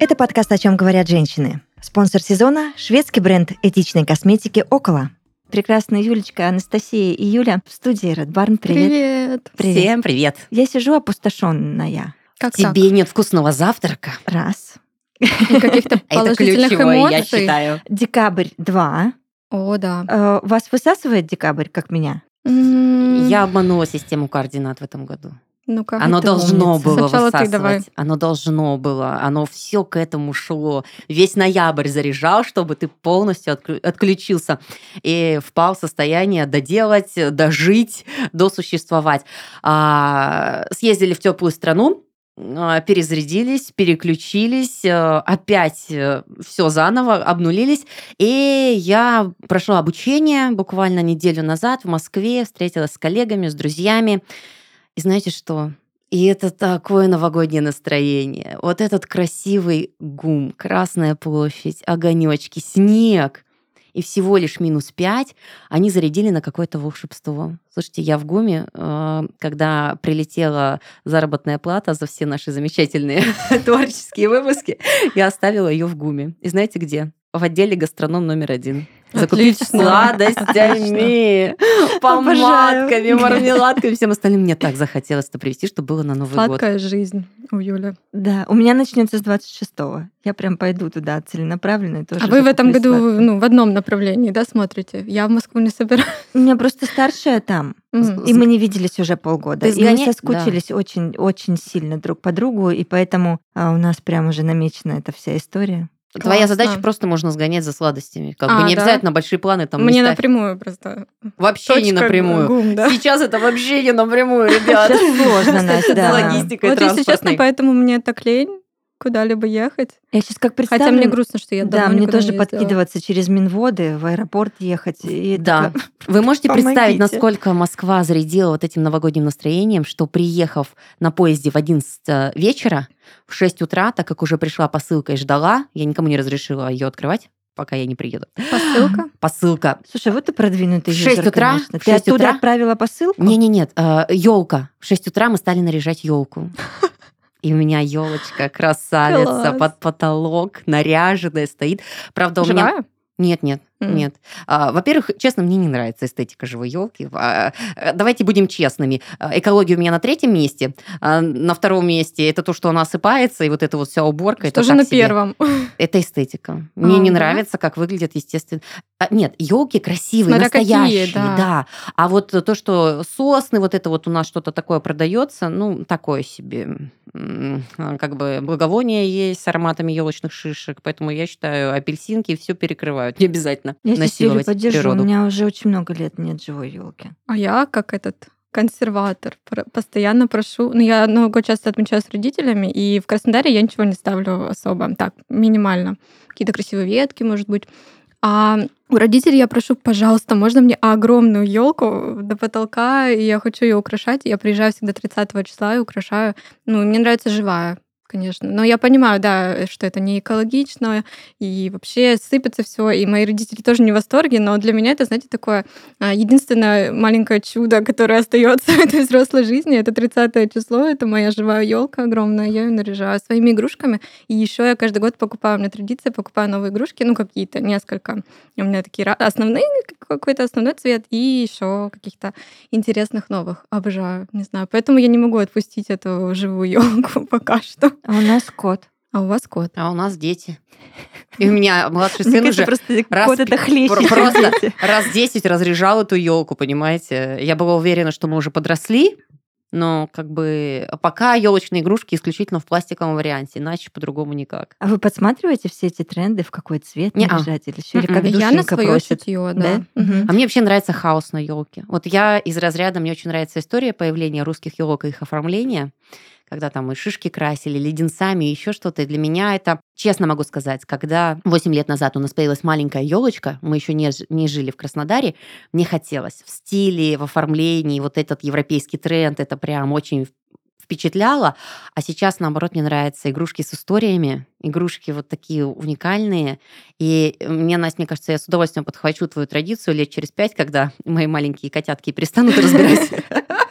Это подкаст «О чем говорят женщины». Спонсор сезона – шведский бренд этичной косметики «Около». Прекрасная Юлечка, Анастасия и Юля в студии Red Barn. Привет. Привет. Всем привет. Я сижу опустошенная. Как Тебе так? нет вкусного завтрака? Раз. Каких-то Это положительных ключевое, я эмоций. считаю. Декабрь два. О, да. Э, Вас высасывает декабрь, как меня? Я обманула систему координат в этом году. Ну как? Оно ты должно умница. было Сначала ты высасывать. давай. Оно должно было. Оно все к этому шло. Весь ноябрь заряжал, чтобы ты полностью отклю- отключился и впал в состояние доделать, дожить, досуществовать. А, съездили в теплую страну, а, перезарядились, переключились, э, опять все заново, обнулились. И я прошла обучение буквально неделю назад в Москве, встретилась с коллегами, с друзьями. И знаете что? И это такое новогоднее настроение. Вот этот красивый гум, Красная площадь, огонечки, снег. И всего лишь минус 5 они зарядили на какое-то волшебство. Слушайте, я в ГУМе, э, когда прилетела заработная плата за все наши замечательные творческие выпуски, я оставила ее в ГУМе. И знаете где? В отделе гастроном номер один. Закупить Отлично. сладостями, помадками, мармеладками, всем остальным. Мне так захотелось это привезти, чтобы было на Новый год. Сладкая жизнь у Юли. Да, у меня начнется с 26-го. Я прям пойду туда целенаправленно. тоже А вы в этом году сладкое. ну, в одном направлении, да, смотрите? Я в Москву не собираюсь. У меня просто старшая там. И мы не виделись уже полгода. Ты и мы соскучились очень, очень сильно друг по другу, и поэтому а, у нас прям уже намечена эта вся история. Твоя Классно. задача просто можно сгонять за сладостями. Как А, бы не да? обязательно большие планы там Мне не напрямую просто. Вообще не Точка напрямую. ГУМ, да. Сейчас это вообще не напрямую, ребят. Сейчас сложно, Настя, да. логистикой Вот если честно, поэтому мне так лень куда-либо ехать. Я сейчас как представлю... Хотя мне грустно, что я да, мне тоже подкидываться через Минводы в аэропорт ехать. И Да. такая, Вы можете представить, Помогите. насколько Москва зарядила вот этим новогодним настроением, что приехав на поезде в 11 вечера, в 6 утра, так как уже пришла посылка и ждала, я никому не разрешила ее открывать, пока я не приеду. Посылка? Посылка. Слушай, вот ты продвинутый юзер, утра, конечно. в Ты шесть оттуда утра? отправила посылку? Не, не, нет, елка. В 6 утра мы стали наряжать елку. И у меня елочка красавица Класс. под потолок, наряженная стоит. Правда, у меня Живая? Нет, нет, М. нет. А, во-первых, честно, мне не нравится эстетика живой елки. давайте будем честными. А, Экология у меня на третьем месте. А, на втором месте это то, что она осыпается, и вот эта вот вся уборка. Что это же на себе. первом? Это эстетика. Мне А, не да? нравится, как выглядят, естественно. А, нет, елки красивые, Смотря какие, настоящие, да. да. А вот то, что сосны, вот это вот у нас что-то такое продается, ну, такое себе. М, Как бы благовония есть с ароматами елочных шишек, поэтому я считаю, апельсинки все перекрывают. Не обязательно Я здесь Юлю насиловать поддержу. У природу. меня уже очень много лет нет живой елки. А я как этот консерватор. Постоянно прошу. Ну, я Новый год часто отмечаю с родителями, и в Краснодаре я ничего не ставлю особо. Так, минимально. Какие-то красивые ветки, может быть. А у родителей я прошу, пожалуйста, можно мне огромную елку до потолка, и я хочу ее украшать. Я приезжаю всегда 30 числа и украшаю. Ну, мне нравится живая, конечно. Но я понимаю, да, что это не экологично, и вообще сыпется все, и мои родители тоже не в восторге, но для меня это, знаете, такое а, единственное маленькое чудо, которое остается в этой взрослой жизни, это 30 число, это моя живая елка огромная, я ее наряжаю своими игрушками. И еще я каждый год покупаю, у меня традиция, покупаю новые игрушки, ну какие-то, несколько. У меня такие основные, какой-то основной цвет, и еще каких-то интересных новых. Обожаю, не знаю. Поэтому я не могу отпустить эту живую елку пока что. А у нас кот. А у вас кот? А у нас дети. И у меня младший сын уже просто раз кот это просто раз 10 разряжал эту елку, понимаете? Я была уверена, что мы уже подросли, но как бы пока елочные игрушки исключительно в пластиковом варианте, иначе по-другому никак. А вы подсматриваете все эти тренды, в какой цвет Не-а. наряжать или что? Или как Я на свое просит? чутье, Да? да. Мгм. А мне вообще нравится хаос на елке. Вот я из разряда, мне очень нравится история появления русских елок и их оформления, когда там и шишки красили, леденцами, и еще что-то. И для меня это, честно могу сказать, когда 8 лет назад у нас появилась маленькая елочка, мы еще не, не жили в Краснодаре, мне хотелось в стиле, в оформлении, вот этот европейский тренд, это прям очень впечатляло, а сейчас, наоборот, мне нравятся игрушки с историями, игрушки вот такие уникальные. И мне, Настя, мне кажется, я с удовольствием подхвачу твою традицию лет через пять, когда мои маленькие котятки перестанут разбирать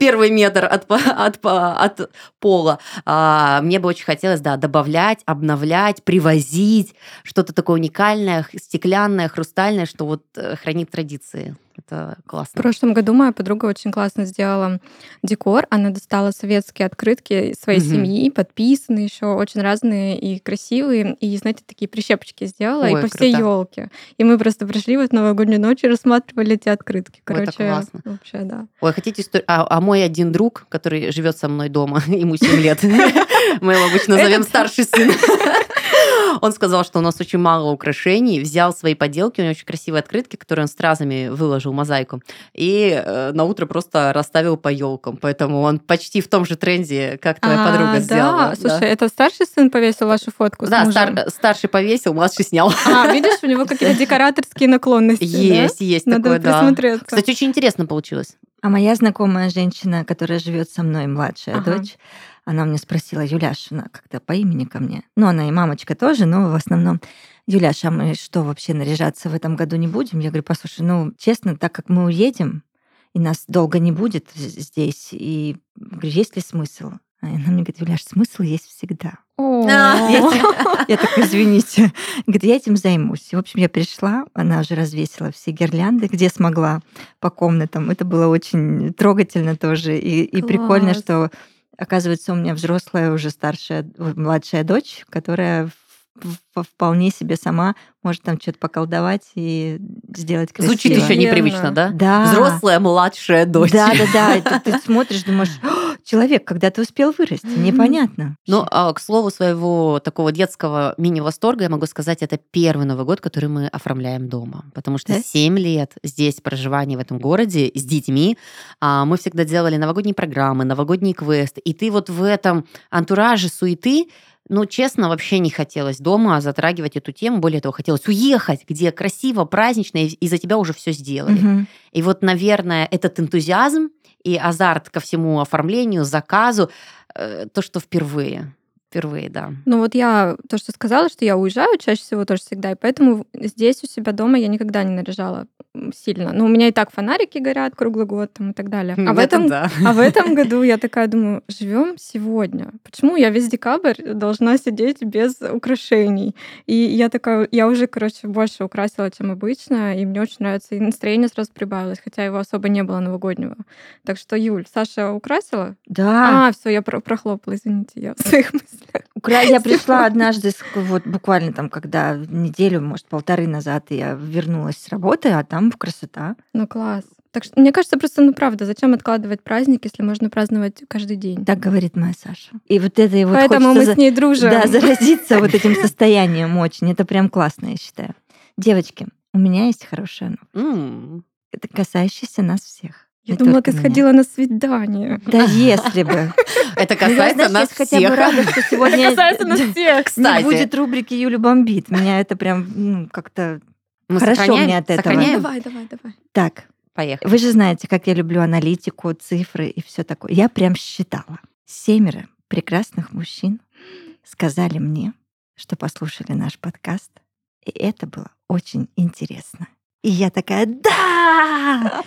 первый метр от, от, от пола. А, мне бы очень хотелось, да, добавлять, обновлять, привозить что-то такое уникальное, стеклянное, хрустальное, что вот э, хранит традиции. Это классно. В прошлом году моя подруга очень классно сделала декор. Она достала советские открытки своей угу. семьи, подписанные еще очень разные и красивые. И, знаете, такие прищепочки сделала Ой, и по круто. всей елке. И мы просто пришли вот новогоднюю ночь и рассматривали эти открытки. Короче, это классно. Вообще, да. Ой, хотите историю? А, а мой один друг, который живет со мной дома, ему 7 лет, мы его обычно назовем старший сын. Он сказал, что у нас очень мало украшений, взял свои поделки, у него очень красивые открытки, которые он стразами выложил мозаику, и э, на утро просто расставил по елкам. Поэтому он почти в том же тренде, как твоя а, подруга сделала. Да, слушай, это старший сын повесил вашу фотку? Да, стар, старший повесил, младший снял. А, видишь, у него какие-то декораторские наклонности. Есть, да? есть Надо такое, да. Кстати, очень интересно получилось. А моя знакомая женщина, которая живет со мной, младшая ага. дочь, она мне спросила, Юляш, она как-то по имени ко мне. Ну, она и мамочка тоже, но в основном, Юляш, а мы что, вообще наряжаться в этом году не будем? Я говорю, послушай, ну, честно, так как мы уедем, и нас долго не будет здесь, и говорю, есть ли смысл? А она мне говорит, Юляш, смысл есть всегда. Я так, извините. Говорит, я этим займусь. В общем, я пришла, она уже развесила все гирлянды, где смогла, по комнатам. Это было очень трогательно тоже. И прикольно, что Оказывается, у меня взрослая уже старшая, младшая дочь, которая вполне себе сама может там что-то поколдовать и сделать красиво. Звучит еще непривычно, да? Да. Взрослая младшая дочь. Да, да, да. Это ты смотришь, думаешь, человек, когда ты успел вырасти, непонятно. Ну, а, к слову своего такого детского мини-восторга я могу сказать, это первый Новый год, который мы оформляем дома. Потому что да? 7 лет здесь проживания в этом городе с детьми. А, мы всегда делали новогодние программы, новогодние квесты. И ты вот в этом антураже суеты ну, честно, вообще не хотелось дома затрагивать эту тему. Более того, хотелось уехать, где красиво, празднично, и за тебя уже все сделали. Угу. И вот, наверное, этот энтузиазм и азарт ко всему оформлению, заказу, э, то, что впервые. Впервые, да. Ну вот я то, что сказала, что я уезжаю чаще всего тоже всегда, и поэтому здесь у себя дома я никогда не наряжала сильно. Ну, у меня и так фонарики горят круглый год там, и так далее. А в, этом, да. а в этом году я такая думаю, живем сегодня. Почему я весь декабрь должна сидеть без украшений? И я такая, я уже, короче, больше украсила, чем обычно, и мне очень нравится. И настроение сразу прибавилось, хотя его особо не было новогоднего. Так что, Юль, Саша украсила? Да. А, все, я про прохлопала, извините, я в своих мыслях. Я пришла однажды, вот буквально там, когда неделю, может, полторы назад я вернулась с работы, а там красота. Ну, класс. Так что, мне кажется, просто, ну, правда, зачем откладывать праздник, если можно праздновать каждый день? Так говорит моя Саша. И вот это и вот Поэтому мы с ней дружим. Да, заразиться вот этим состоянием очень. Это прям классно, я считаю. Девочки, у меня есть хорошая новость. Это касающаяся нас всех. Я думала, ты сходила на свидание. Да если бы. Это касается нас всех. хотя бы рада, что сегодня Это касается нас всех, кстати. Не будет рубрики Юля бомбит. Меня это прям ну, как-то Хорошо мне от этого. Сохраняем? Давай, давай, давай. Так. Поехали. Вы же знаете, как я люблю аналитику, цифры и все такое. Я прям считала. Семеро прекрасных мужчин сказали мне, что послушали наш подкаст, и это было очень интересно. И я такая, да!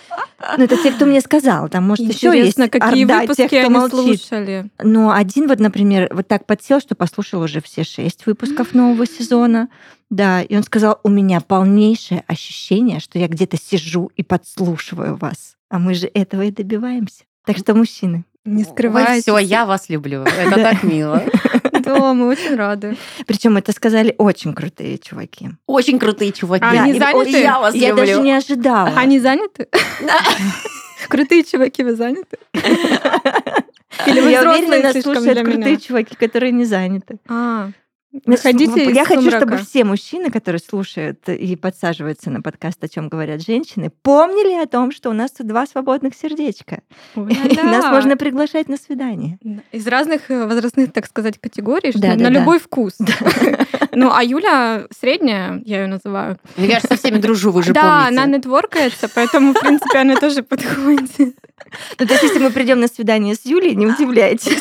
Ну, это те, кто мне сказал. Там, может, еще есть какие орда выпуски тех, кто они молчит. слушали. Ну, один вот, например, вот так подсел, что послушал уже все шесть выпусков нового сезона. Да, и он сказал, у меня полнейшее ощущение, что я где-то сижу и подслушиваю вас. А мы же этого и добиваемся. Так что, мужчины, не скрывайтесь. Все, я вас люблю. Это так мило. Да, мы очень рады. Причем это сказали очень крутые чуваки. Очень крутые чуваки. А они заняты? Я вас Я даже не ожидала. Они заняты? Крутые чуваки, вы заняты? Или вы Я уверена, нас слушают крутые чуваки, которые не заняты. Выходите Я из хочу, сумрака. чтобы все мужчины, которые слушают и подсаживаются на подкаст, о чем говорят женщины, помнили о том, что у нас тут два свободных сердечка. И нас можно приглашать на свидание. Из разных э, возрастных, так сказать, категорий, да, на да, любой вкус. Ну, а Юля средняя, я ее называю. Ну, я же со всеми дружу, вы же да, помните. Да, она нетворкается, поэтому, в принципе, она тоже подходит. Ну, то есть, если мы придем на свидание с Юлей, не удивляйтесь.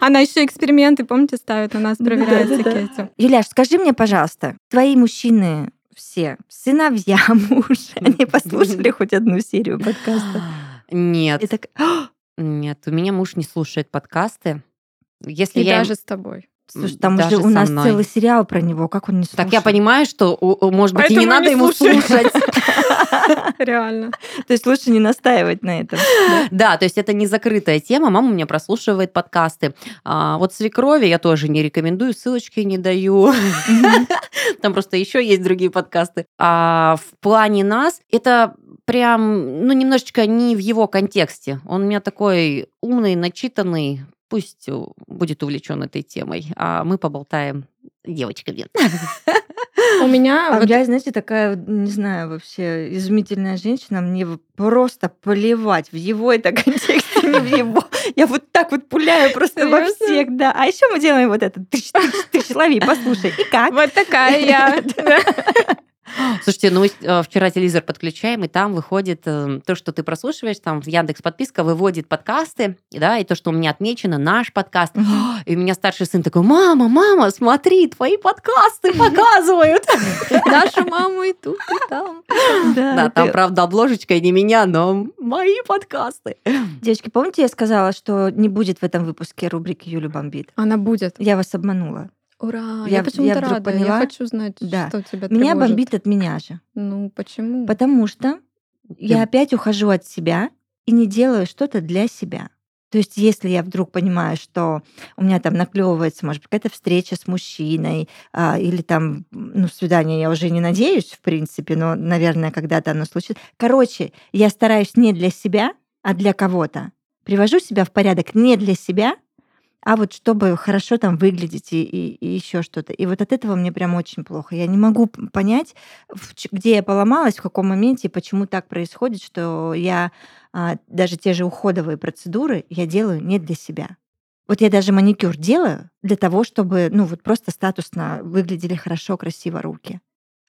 Она еще эксперименты, помните, ставит на нас, проверяет всякие. Юляш, скажи мне, пожалуйста, твои мужчины все, сыновья, муж, они послушали хоть одну серию подкаста? Нет. Нет, у меня муж не слушает подкасты. Если И я им- даже с тобой. Слушай, там даже уже у нас мной. целый сериал про него, как он не слушает? Так я понимаю, что, может быть, и не Поэтому надо не ему слушать. Реально. То есть лучше не настаивать на этом. Да, то есть это не закрытая тема. Мама у меня прослушивает подкасты. А, вот свекрови я тоже не рекомендую, ссылочки не даю. Там просто еще есть другие подкасты. А в плане нас это прям, ну, немножечко не в его контексте. Он у меня такой умный, начитанный, пусть э, будет увлечен этой темой, а мы поболтаем с девочками. У меня А вот я, знаете, такая, не знаю, вообще изумительная женщина. Мне просто плевать в его это контексте, не в его. Я вот так вот пуляю просто во всех, да. А еще мы делаем вот это. Тыщ, тыщ, тыщ, лови, послушай. И как? вот такая я. Слушайте, ну мы э, вчера телевизор подключаем, и там выходит э, то, что ты прослушиваешь, там в Яндекс подписка выводит подкасты, да, и то, что у меня отмечено, наш подкаст. И у меня старший сын такой, мама, мама, смотри, твои подкасты показывают. Нашу маму и тут, и там. Да, там, правда, обложечка не меня, но мои подкасты. Девочки, помните, я сказала, что не будет в этом выпуске рубрики Юля бомбит? Она будет. Я вас обманула. Ура! Я- Я, почему-то я рада. поняла. Я хочу знать, Да. что тебя Меня тревожит. бомбит от меня же. Ну, почему? Потому что я Ты- опять ухожу от себя и не делаю что-то для себя. То есть, если я вдруг понимаю, что у меня там наклевывается, может быть, какая-то встреча с мужчиной, а, или там, ну, свидание, я уже не надеюсь, в принципе, но, наверное, когда-то оно случится. Короче, я стараюсь не для себя, а для кого-то. Привожу себя в порядок не для себя, а вот чтобы хорошо там выглядеть и, и, еще что-то. И вот от этого мне прям очень плохо. Я не могу понять, где я поломалась, в каком моменте и почему так происходит, что я а, даже те же уходовые процедуры я делаю не для себя. Вот я даже маникюр делаю для того, чтобы, ну, вот просто статусно выглядели хорошо, красиво руки.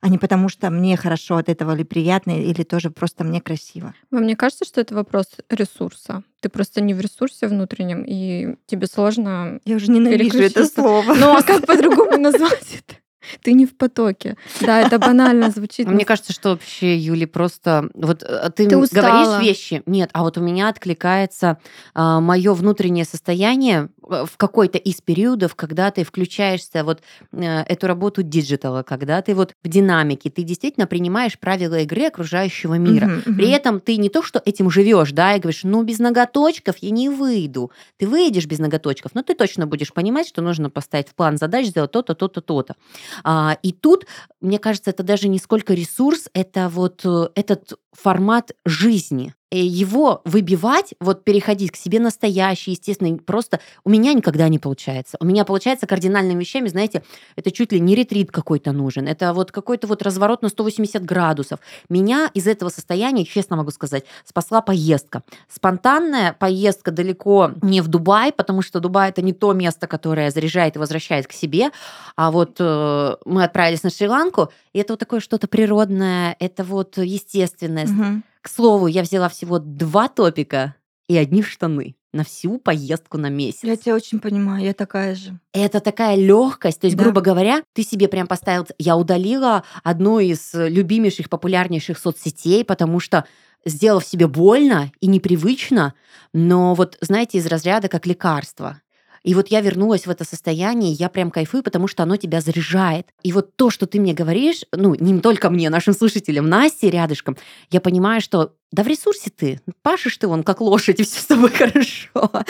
А не потому, что мне хорошо от этого или приятно, или тоже просто мне красиво. Вам не кажется, что это вопрос ресурса? Ты просто не в ресурсе внутреннем, и тебе сложно... Я уже ненавижу это слово. Ну, а как по-другому назвать это? Ты не в потоке. Да, это банально звучит. Мне кажется, что вообще, Юли, просто вот э, ты, Ты устала. говоришь вещи. Нет, а вот у меня откликается мое внутреннее состояние э, в какой-то из периодов, когда ты включаешься вот э, эту работу диджитала, когда ты вот в динамике, ты действительно принимаешь правила игры окружающего мира. Мгм, мгм. При этом ты не то, что этим живешь, да, и говоришь, ну, без ноготочков я не выйду. Ты выйдешь без ноготочков, но ты точно будешь понимать, что нужно поставить в план задач, сделать то-то, то-то, то-то. А, и тут, мне кажется, это даже не сколько ресурс, это вот э, этот формат жизни. И его выбивать, вот переходить к себе настоящей, естественно, просто у меня никогда не получается. У меня получается кардинальными вещами, знаете, это чуть ли не ретрит какой-то нужен, это вот какой-то вот разворот на 180 градусов. Меня из этого состояния, честно могу сказать, спасла поездка. Спонтанная поездка далеко не в Дубай, потому что Дубай это не то место, которое заряжает и возвращает к себе, а вот э, мы отправились на Шри-Ланку, и это вот такое что-то природное, это вот естественное. Мгм. К слову, я взяла всего два топика и одни штаны на всю поездку на месяц. Я тебя очень понимаю, я такая же. Это такая легкость. То есть, Да. грубо говоря, ты себе прям поставил... Я удалила одну из любимейших, популярнейших соцсетей, потому что сделав себе больно и непривычно, но вот, знаете, из разряда как лекарство. И вот я вернулась в это состояние, я прям кайфую, потому что оно тебя заряжает. И вот то, что ты мне говоришь, ну, не только мне, нашим слушателям, Насте рядышком, я понимаю, что да в ресурсе ты, пашешь ты вон как лошадь, и все с тобой хорошо.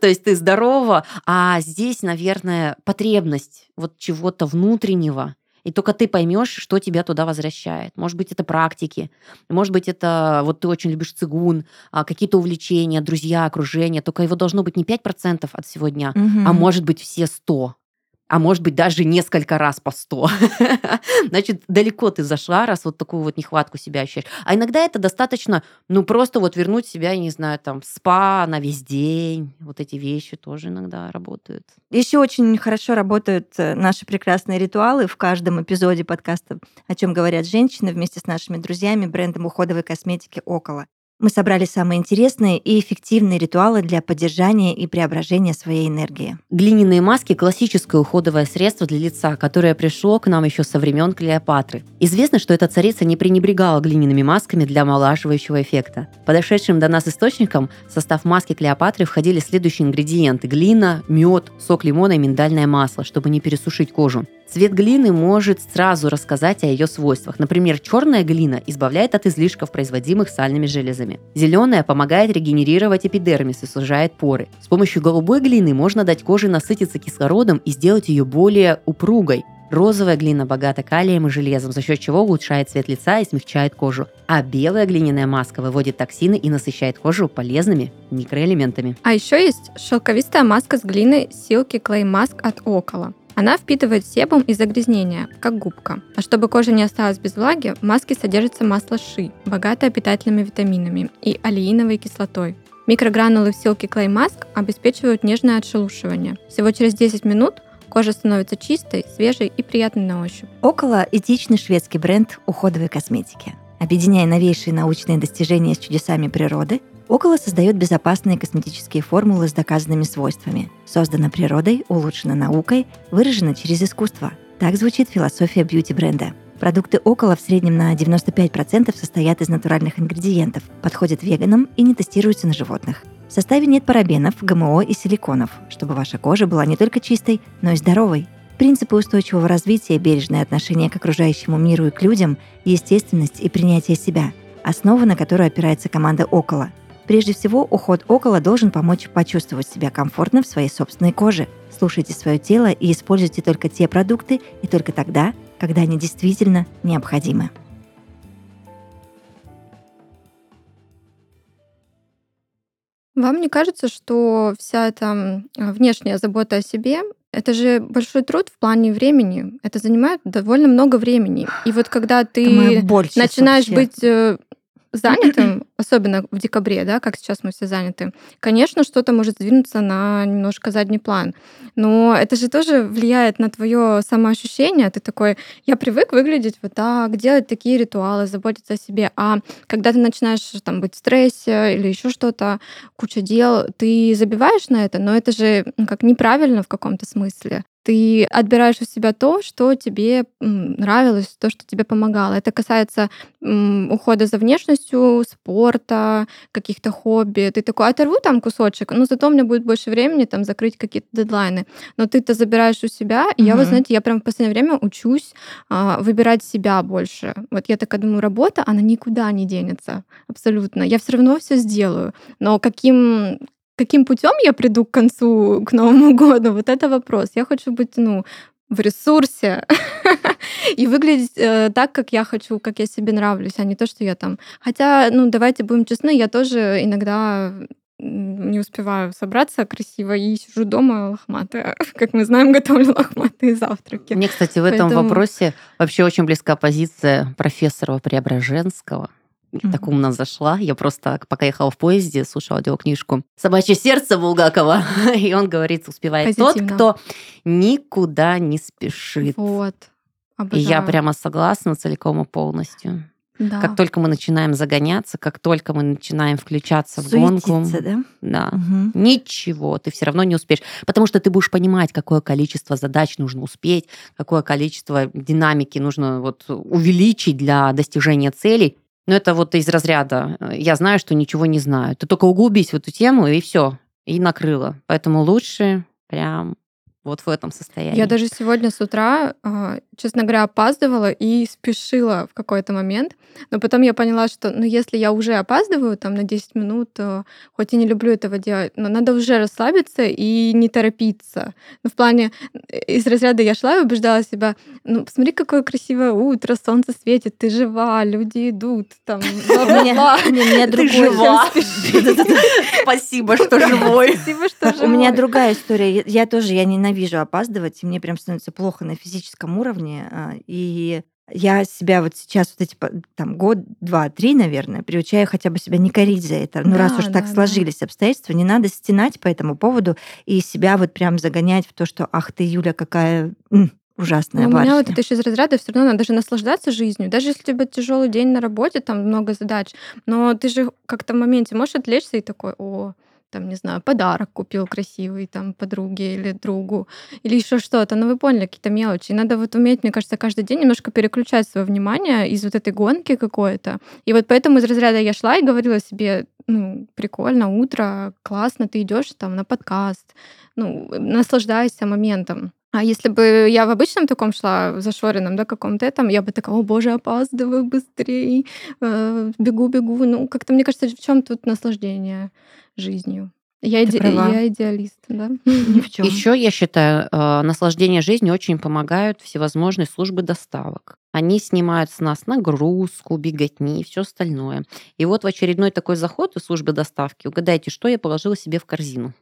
То есть ты здорова, а здесь, наверное, потребность вот чего-то внутреннего, и только ты поймешь, что тебя туда возвращает. Может быть, это практики, может быть, это вот ты очень любишь цигун, а, какие-то увлечения, друзья, окружение. Только его должно быть не 5% от всего дня, а Мгм. может быть все 100. А может быть даже несколько раз по 100. Значит, далеко ты зашла, раз вот такую вот нехватку себя ощущаешь. А иногда это достаточно, ну, просто вот вернуть себя, не знаю, там, в спа на весь день. Вот эти вещи тоже иногда работают. Еще очень хорошо работают э, наши прекрасные ритуалы в каждом эпизоде подкаста «О чем говорят женщины» вместе с нашими друзьями брендом уходовой косметики «Около». Мы собрали самые интересные и эффективные ритуалы для поддержания и преображения своей энергии. Глиняные маски – классическое уходовое средство для лица, которое пришло к нам еще со времен Клеопатры. Известно, что эта царица не пренебрегала глиняными масками для омолаживающего эффекта. Подошедшим до нас источникам в состав маски Клеопатры входили следующие ингредиенты – глина, мед, сок лимона и миндальное масло, чтобы не пересушить кожу. Цвет глины может сразу рассказать о ее свойствах. Например, черная глина избавляет от излишков, производимых сальными железами. Зеленая помогает регенерировать эпидермис и сужает поры. С помощью голубой глины можно дать коже насытиться кислородом и сделать ее более упругой. Розовая глина богата калием и железом, за счет чего улучшает цвет лица и смягчает кожу. А белая глиняная маска выводит токсины и насыщает кожу полезными микроэлементами. А еще есть шелковистая маска с глиной Silky Clay Mask от Около. Она впитывает себум и загрязнения, как губка. А чтобы кожа не осталась без влаги, в маске содержится масло ши, богатое питательными витаминами и алииновой кислотой. Микрогранулы в Silky Clay Mask обеспечивают нежное отшелушивание. Всего через 10 минут кожа становится чистой, свежей и приятной на ощупь. Около этичный шведский бренд уходовой косметики. Объединяя новейшие научные достижения с чудесами природы, Около создает безопасные косметические формулы с доказанными свойствами. Создана природой, улучшена наукой, выражена через искусство. Так звучит философия бьюти-бренда. Продукты около в среднем на 95% состоят из натуральных ингредиентов, подходят веганам и не тестируются на животных. В составе нет парабенов, ГМО и силиконов, чтобы ваша кожа была не только чистой, но и здоровой. Принципы устойчивого развития, бережное отношение к окружающему миру и к людям, естественность и принятие себя – основа, на которую опирается команда «Около», Прежде всего, уход около должен помочь почувствовать себя комфортно в своей собственной коже. Слушайте свое тело и используйте только те продукты и только тогда, когда они действительно необходимы. Вам не кажется, что вся эта внешняя забота о себе это же большой труд в плане времени. Это занимает довольно много времени. И вот когда ты начинаешь вообще. быть э, занятым, особенно в декабре, да, как сейчас мы все заняты, конечно, что-то может сдвинуться на немножко задний план. Но это же тоже влияет на твое самоощущение. Ты такой, я привык выглядеть вот так, делать такие ритуалы, заботиться о себе. А когда ты начинаешь там быть в стрессе или еще что-то, куча дел, ты забиваешь на это, но это же как неправильно в каком-то смысле ты отбираешь у себя то, что тебе нравилось, то, что тебе помогало. Это касается ухода за внешностью, спорта, каких-то хобби. Ты такой, оторву там кусочек, но зато у меня будет больше времени там закрыть какие-то дедлайны. Но ты-то забираешь у себя, и я, вы знаете, я прям в последнее время учусь а, выбирать себя больше. Вот я такая думаю, работа, она никуда не денется, абсолютно. Я все равно все сделаю. Но каким каким путем я приду к концу, к Новому году, вот это вопрос. Я хочу быть, ну, в ресурсе и выглядеть э, так, как я хочу, как я себе нравлюсь, а не то, что я там. Хотя, ну, давайте будем честны, я тоже иногда не успеваю собраться красиво и сижу дома лохматая. Как мы знаем, готовлю лохматые завтраки. Мне, кстати, в этом Поэтому... вопросе вообще очень близка позиция профессора Преображенского mm-hmm. так умно зашла. Я просто, пока ехала в поезде, слушала аудиокнижку «Собачье сердце» Булгакова. И он говорит, успевает Позитивно. тот, кто никуда не спешит. Вот. Обожаю. И я прямо согласна целиком и полностью. Да. Как только мы начинаем загоняться, как только мы начинаем включаться в гонку, да? Да, угу. ничего, ты все равно не успеешь, потому что ты будешь понимать, какое количество задач нужно успеть, какое количество динамики нужно вот увеличить для достижения целей, но это вот из разряда э, «я знаю, что ничего не знаю». Ты только углубись в эту тему, и все, и накрыло. Поэтому лучше прям вот в этом состоянии. Я даже сегодня с утра, а, честно говоря, опаздывала и спешила в какой-то момент. Но потом я поняла, что ну, если я уже опаздываю там на 10 минут, то хоть и не люблю этого делать, но надо уже расслабиться и не торопиться. Ну, в плане э, из разряда я шла и убеждала себя, ну, посмотри, какое красивое утро, солнце светит, ты жива, люди идут, там, меня другое. Спасибо, что живой. Спасибо, что живой. У меня другая история. Я тоже, я не ненавижу опаздывать, и мне прям становится плохо на физическом уровне. А, и я себя вот сейчас вот эти там год, два, три, наверное, приучаю хотя бы себя не корить за это. Ну, да, раз уж да, так да. сложились обстоятельства, не надо стенать по этому поводу и себя вот прям загонять в то, что ах ты, Юля, какая ужасная Но у меня вот это еще из разряда все равно надо же наслаждаться жизнью. Даже если у тебя тяжелый день на работе, там много задач, но ты же как-то в моменте можешь отвлечься и такой, о, там, не знаю, подарок купил красивый там подруге или другу, или еще что-то. Ну, вы поняли, какие-то мелочи. И надо вот уметь, мне кажется, каждый день немножко переключать свое внимание из вот этой гонки какой-то. И вот поэтому из разряда я шла и говорила себе, ну, прикольно, утро, классно, ты идешь там на подкаст, ну, наслаждайся моментом. А если бы я в обычном таком шла, зашоренном, да, каком-то этом, я бы такая, о боже, опаздываю быстрее, э, бегу, бегу. Ну, как-то, мне кажется, в чем тут наслаждение жизнью? Я, иде- права. я идеалист, да? Ни в чем. Еще, я считаю, э, наслаждение жизнью очень помогают всевозможные службы доставок. Они снимают с нас нагрузку, беготни и все остальное. И вот в очередной такой заход из службы доставки, угадайте, что я положила себе в корзину?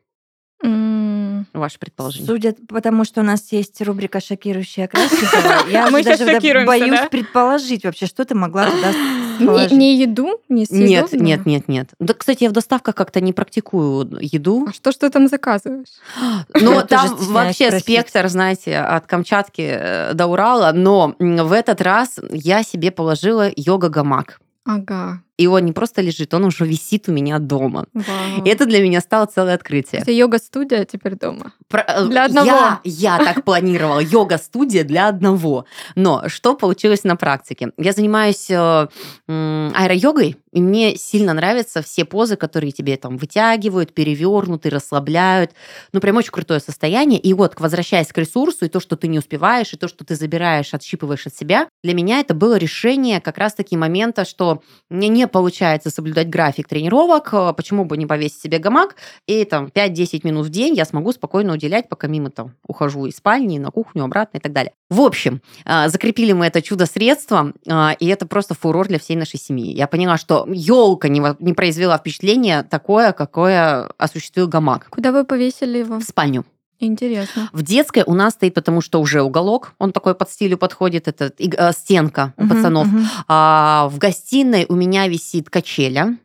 Ваше предположение. Судя потому, что у нас есть рубрика «Шокирующая Красникова», я Мы даже боюсь да? предположить вообще, что ты могла туда Не, не еду, не Нет, нет, нет, нет. Да, кстати, я в доставках как-то не практикую еду. А что ж ты там заказываешь? Тоже там вообще спросить. спектр, знаете, от Камчатки э, до Урала. Но в этот раз я себе положила йога-гамак. Ага. И он не просто лежит, он уже висит у меня дома. Вау. И это для меня стало целое открытие. Это йога-студия теперь дома. Про- э, Для одного. Я, я так планировала. Йога-студия для одного. Но что получилось на практике? Я занимаюсь э, аэро-йогой, и мне сильно нравятся все позы, которые тебе там вытягивают, перевернуты, расслабляют. Ну, прям очень крутое состояние. И вот, возвращаясь к ресурсу, и то, что ты не успеваешь, и то, что ты забираешь, отщипываешь от себя, для меня это было решение как раз-таки момента, что мне не получается соблюдать график тренировок, э, почему бы не повесить себе гамак, и там 5-10 минут в день я смогу спокойно уделять, пока мимо там ухожу из спальни, на кухню, обратно и так далее. В общем, а, закрепили мы это чудо-средство, а, и это просто фурор для всей нашей семьи. Я поняла, что елка не, не произвела впечатление такое, какое осуществил гамак Куда вы повесили его? в спальню. Интересно. В детской у нас стоит, потому что уже уголок, он такой под стилю подходит, это э, стенка у Мгм, пацанов. мгм. А в гостиной у меня висит качеля.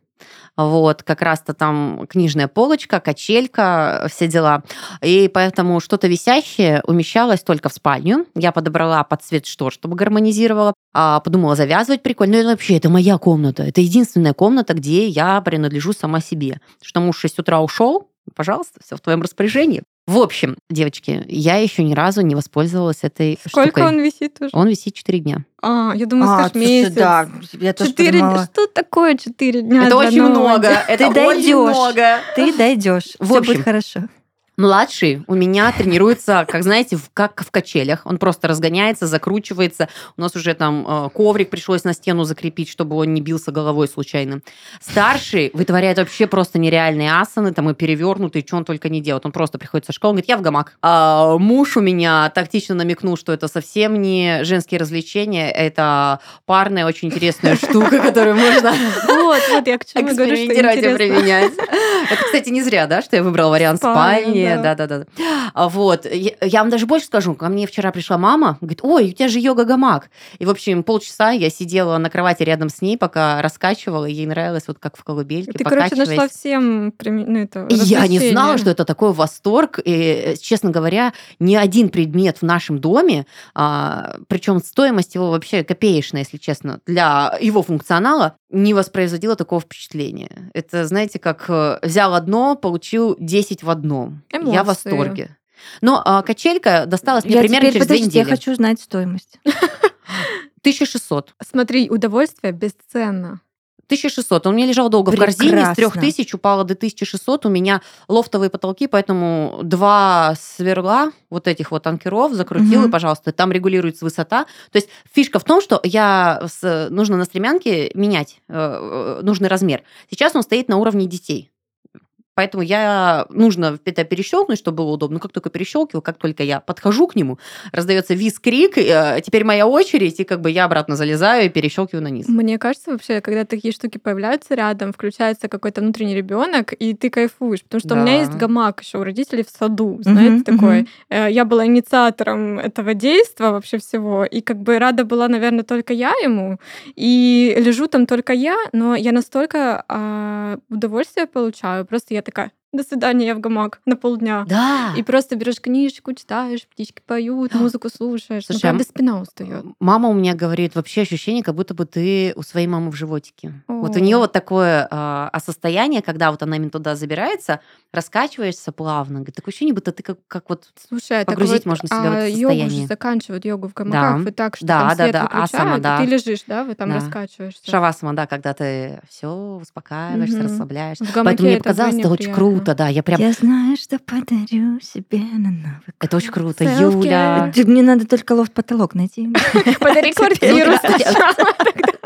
Вот, как раз-то там книжная полочка, качелька, все дела. И поэтому что-то висящее умещалось только в спальню. Я подобрала под цвет штор, чтобы гармонизировала. А, подумала, завязывать прикольно. Ну, вообще, это моя комната. Это единственная комната, где я принадлежу сама себе. Что муж в 6 утра ушел, пожалуйста, все в твоем распоряжении. В общем, девочки, я еще ни разу не воспользовалась этой Сколько штукой. он висит уже? Он висит 4 дня. А, я думаю, А, скажешь месяц. да, я тоже Четыре дня. подумала. Что такое четыре дня? это очень нового много. Это очень дойдёшь. много. Ты дойдешь. В Все общем, будет хорошо. Младший у меня тренируется, как знаете, в- как в качелях. Он просто разгоняется, закручивается. У нас уже там э, коврик пришлось на стену закрепить, чтобы он не бился головой случайно. Старший вытворяет вообще просто нереальные асаны, там и перевернутые, что он только не делает. Он просто приходит со школы, он говорит, я в гамак. А муж у меня тактично намекнул, что это совсем не женские развлечения, это парная очень интересная штука, которую можно Вот, вот я к чему говорю, что применять. Это, кстати, не зря, да, что я выбрала вариант Спальня, да. Да-да-да. А Вот. Я я вам даже больше скажу. Ко мне вчера пришла мама, говорит, ой, у тебя же йога-гамак. И, в общем, полчаса я сидела на кровати рядом с ней, пока раскачивала, и ей нравилось вот как в колыбельке, Ты, короче, нашла всем ну, это, Я не знала, что это такой восторг. И, честно говоря, ни один предмет в нашем доме, причем стоимость его вообще копеечная, если честно, для его функционала не воспроизводила такого впечатления. Это, знаете, как э, взял одно, получил 10 в одном. Эмоции. Я в восторге. Но а, качелька досталась мне Я примерно теперь, через две подождите, я недели. хочу знать стоимость. 1600. Смотри, удовольствие бесценно. 1600. Он у меня лежал долго в корзине, с Прекрасно. 3000 упало до 1600. У меня лофтовые потолки, поэтому два сверла вот этих вот анкеров закрутила, Мгм. и, пожалуйста, там регулируется высота. То есть фишка в том, что я с- нужно на стремянке менять э, э, нужный размер. Сейчас он стоит на уровне детей. Поэтому я нужно это перещелкнуть, чтобы было удобно. Как только перещелкиваю, как только я подхожу к нему, раздается виз-крик, э, теперь моя очередь, и как бы я обратно залезаю и перещелкиваю на низ. Мне кажется, вообще, когда такие штуки появляются рядом, включается какой-то внутренний ребенок, и ты кайфуешь. Потому что у меня Да. есть гамак еще у родителей в саду, знаете, Мгм, такой. Э, Я была инициатором этого действия вообще всего, и как бы рада была, наверное, только я ему, и лежу там только я, но я настолько а, удовольствие получаю, просто я такая, до свидания, я в гамак на полдня. Да. И просто берешь книжку, читаешь, птички поют, музыку слушаешь. Слушай, ну, правда, а спина устает. Мама у меня говорит, вообще ощущение, как будто бы ты у своей мамы в животике. Вот у О. нее вот такое а состояние, когда вот она именно туда забирается, раскачиваешься плавно. Говорит, такое ощущение, будто ты как, как вот Слушай, Погрузить вот, можно себя в а это йогу состояние. же заканчивают йогу в гамаках, Да. вот так, что Да, там да, свет да, выключают, асана, и да. ты лежишь, да, вы там Да. раскачиваешься. шавасана, да, когда ты все успокаиваешься, Мгм. расслабляешься. В Поэтому мне это показалось, это очень приятно. Круто, да. Я прям... Я знаю, что подарю себе на Новый Это очень круто. Self-care. Юля. год. Мне надо только лофт-потолок найти. Подари квартиру.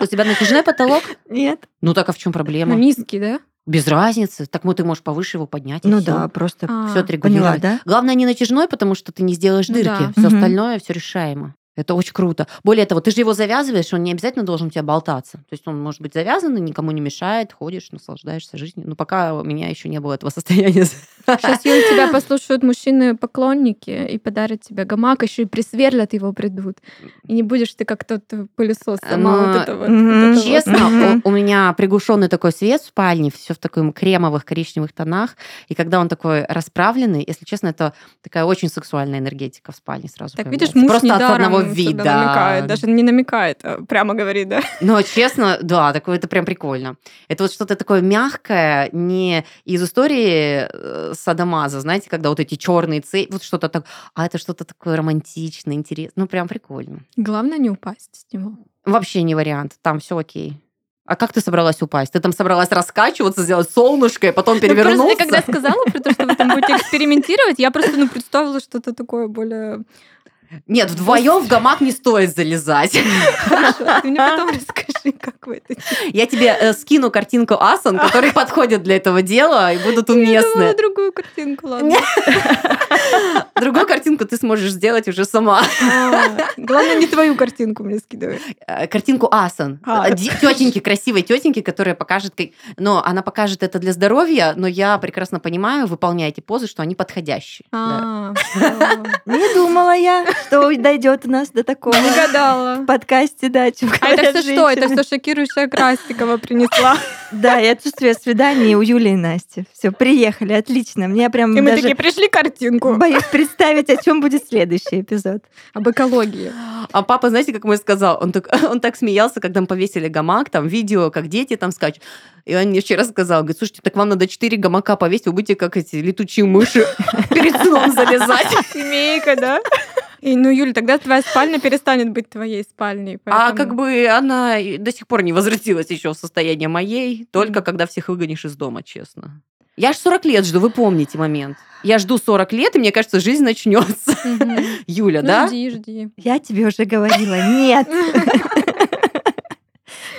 У тебя натяжной потолок? Нет. Ну так а в чем проблема? Низкий, да? Без разницы. Так ну ты можешь повыше его поднять. Ну всё. да, просто А, Все поняла, отрегулировать. да? Главное не натяжной, потому что ты не сделаешь Ну дырки. да. Все остальное все решаемо. Это очень круто. Более того, ты же его завязываешь, он не обязательно должен у тебя болтаться. То есть он может быть завязан, никому не мешает, ходишь, наслаждаешься жизнью. Но пока у меня еще не было этого состояния. Сейчас, Юль, тебя послушают мужчины-поклонники и подарят тебе гамак, еще и присверлят его придут. И не будешь ты как тот пылесос сама вот это. Честно, у, меня приглушенный такой свет в спальне, все в таком кремовых коричневых тонах. И когда он такой расправленный, если честно, это такая очень сексуальная энергетика в спальне сразу. Так видишь, муж Просто от одного вида. намекает, даже не намекает, а прямо говорит, да? Но честно, да, такое это прям прикольно. Это вот что-то такое мягкое, не из истории Садамаза, знаете, когда вот эти черные цепи, вот что-то так, а это что-то такое романтичное, интересное, ну прям прикольно. Главное не упасть с него. Вообще не вариант, там все окей. А как ты собралась упасть? Ты там собралась раскачиваться, сделать солнышко, и потом Ну, перевернуться? просто ты когда сказала про то, что вы там будете экспериментировать, я просто ну, представила что-то такое более... Нет, вдвоем в гамак не стоит залезать. Хорошо, ты мне потом расскажи, как вы это Я тебе э, скину картинку асан, которые подходят для этого дела и будут Я уместны. думала другую картинку, ладно. Другую картинку ты сможешь сделать уже сама. А, Главное, не твою картинку мне скидывай. Э, Картинку асан. А. Тетеньки, красивой тетеньки, которая покажет, как... но она покажет это для здоровья, но я прекрасно понимаю, выполняя эти позы, что они подходящие. А. Не думала я, что дойдет у нас до такого Не гадала. в подкасте, да, чем А это все что? Это все шокирующая Крастикова принесла. Да, и отсутствие свиданий у Юли и Насти. Все, приехали, отлично. Мне прям И мы такие, пришли картинку боюсь представить, о чем будет следующий эпизод. об экологии. А папа, знаете, как мой сказал? Он так, он так смеялся, когда мы повесили гамак, там видео, как дети там скачут. И он мне вчера сказал, говорит, слушайте, так вам надо четыре гамака повесить, вы будете как эти летучие мыши перед сном залезать. Семейка, да? И, ну, Юля, тогда твоя спальня перестанет быть твоей спальней. А поэтому- как бы она до сих пор не возвратилась еще в состояние моей, только когда всех выгонишь из дома, честно. Я ж 40 лет жду, вы помните момент. Я жду 40 лет, и мне кажется, жизнь начнется. Юля, Ну, да? жди, жди. Я тебе уже говорила, нет.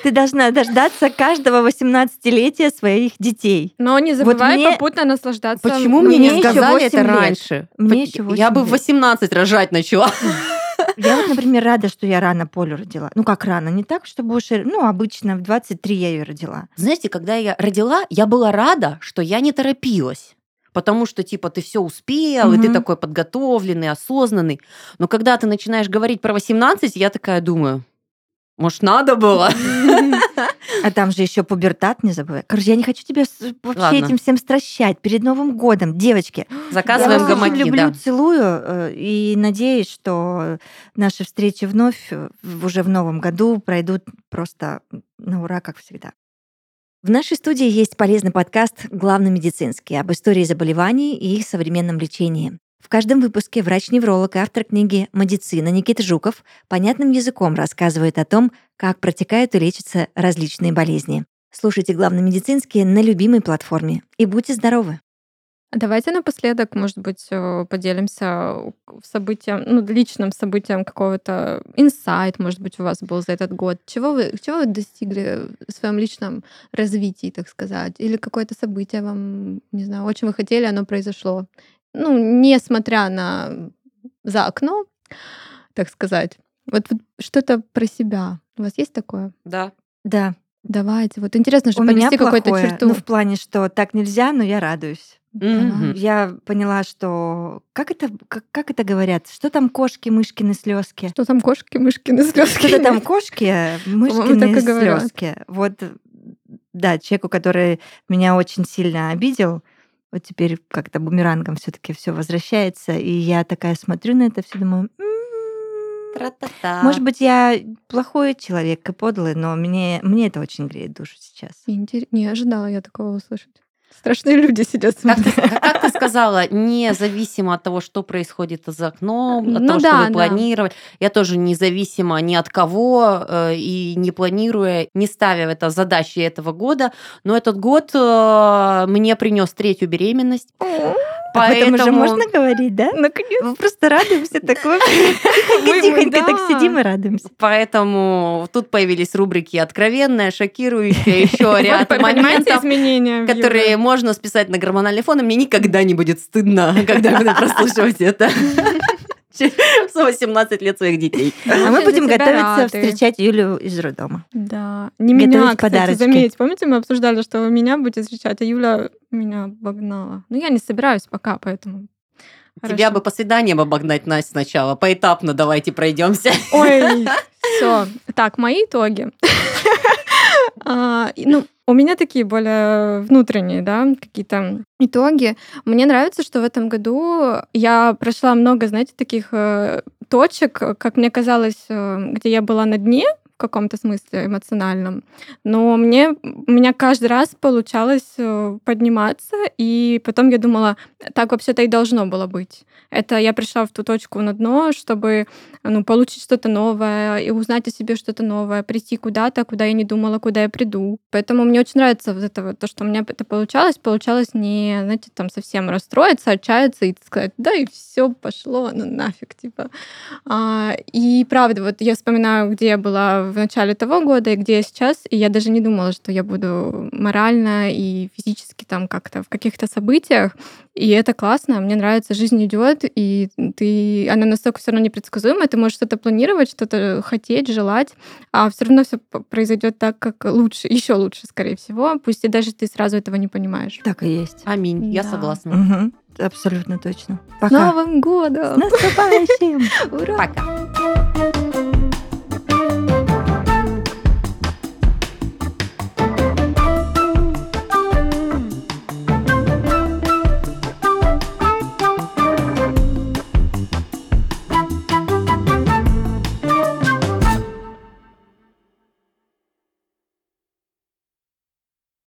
Ты должна дождаться каждого 18-летия своих детей. Но не забывай мне- попутно наслаждаться. Почему Мне мне не сказали 8 это лет. раньше? Мне По- еще 8 Я бы в лет. 18 рожать начала. Я вот, например, рада, что я рано Полю родила. Ну, как рано, не так, чтобы уж... Ну, обычно в 23 я ее родила. Знаете, когда я родила, я была рада, что я не торопилась. Потому что, типа, ты все успел, и ты такой подготовленный, осознанный. Но когда ты начинаешь говорить про 18, я такая думаю, может, надо было? А там же еще пубертат, не забывай. Короче, я не хочу тебя вообще Ладно. этим всем стращать перед Новым годом. Девочки, Заказываем я гамаки, люблю, да. целую э, и надеюсь, что наши встречи вновь э, уже в новом году пройдут просто на ура, как всегда. В нашей студии есть полезный подкаст «Главный медицинский» об истории заболеваний и их современном лечении. В каждом выпуске врач-невролог и автор книги «Медицина» Никита Жуков понятным языком рассказывает о том, как протекают и лечатся различные болезни. Слушайте «Главный медицинский» на любимой платформе и будьте здоровы! Давайте напоследок, может быть, э, поделимся событием, ну, личным событием какого-то инсайт, может быть, у вас был за этот год. Чего вы, чего вы достигли в своем личном развитии, так сказать? Или какое-то событие вам, не знаю, очень вы хотели, оно произошло? Ну, несмотря на за окно, так сказать. Вот, вот что-то про себя. У вас есть такое? Да. Да, Давайте. Вот интересно же у меня какую-то черту. ну, в плане, что так нельзя, но я радуюсь. Мгм. Я поняла, что как это, как, как это говорят? Что там кошки, мышкины слезки? Что там кошки, мышкины, слезки? Что-то там кошки, мышкины слезки. Вот, да, человеку, который меня очень сильно обидел, Вот теперь как-то бумерангом все-таки все возвращается, и я такая смотрю на это все, думаю, Тра-та-та. может быть, я плохой человек и подлый, но мне, мне это очень греет душу сейчас. Интер- Не ожидала я такого услышать. Страшные люди сидят Как ты, как ты сказала, независимо от того, что происходит за окном, от Ну того, да, что вы да. планировали. Я тоже независимо ни от кого э, и не планируя, не ставя это задачи этого года. Но этот год э, мне принес третью беременность. Об этом уже Поэтому- можно говорить, да? Наконец. Мы просто радуемся такой. Тихонько так сидим и радуемся. Поэтому тут появились рубрики откровенная, шокирующая, еще ряд моментов, которые можно списать на гормональный фон, и мне никогда не будет стыдно, когда буду прослушивать это. В 18 лет своих детей. А мы будем тебя готовиться встречать Юлю из роддома. Да. Не меня, кстати, заметь. Помните, мы обсуждали, что вы меня будете встречать, а Юля меня обогнала. Ну, я не собираюсь пока, поэтому... Тебя Хорошо. бы по свиданиям обогнать, Настя, сначала. Поэтапно давайте пройдемся. Ой, все. Так, мои итоги. А, Ну, у меня такие более внутренние, да, какие-то итоги. Мне нравится, что в этом году я прошла много, знаете, таких э, точек, как мне казалось, э, где я была на дне каком-то смысле эмоциональном. Но мне, у меня каждый раз получалось э, подниматься, и потом я думала, так вообще-то и должно было быть. Это я пришла в ту точку на дно, чтобы ну, получить что-то новое и узнать о себе что-то новое, прийти куда-то, куда я не думала, куда я приду. Поэтому мне очень нравится вот это то, что у меня это получалось. Получалось не, знаете, там совсем расстроиться, отчаяться и сказать, да, и все пошло, ну нафиг, типа. А, и правда, вот я вспоминаю, где я была в начале того года и где я сейчас, и я даже не думала, что я буду морально и физически там как-то в каких-то событиях, и это классно, мне нравится, жизнь идет, и ты, она настолько все равно непредсказуемая, ты можешь что-то планировать, что-то хотеть, желать, а все равно все произойдет так, как лучше, еще лучше, скорее всего, пусть и даже ты сразу этого не понимаешь. Так и есть. Аминь, я Да. согласна. Мгм. Абсолютно точно. С Пока. Новым С годом! наступающим! Ура! Пока.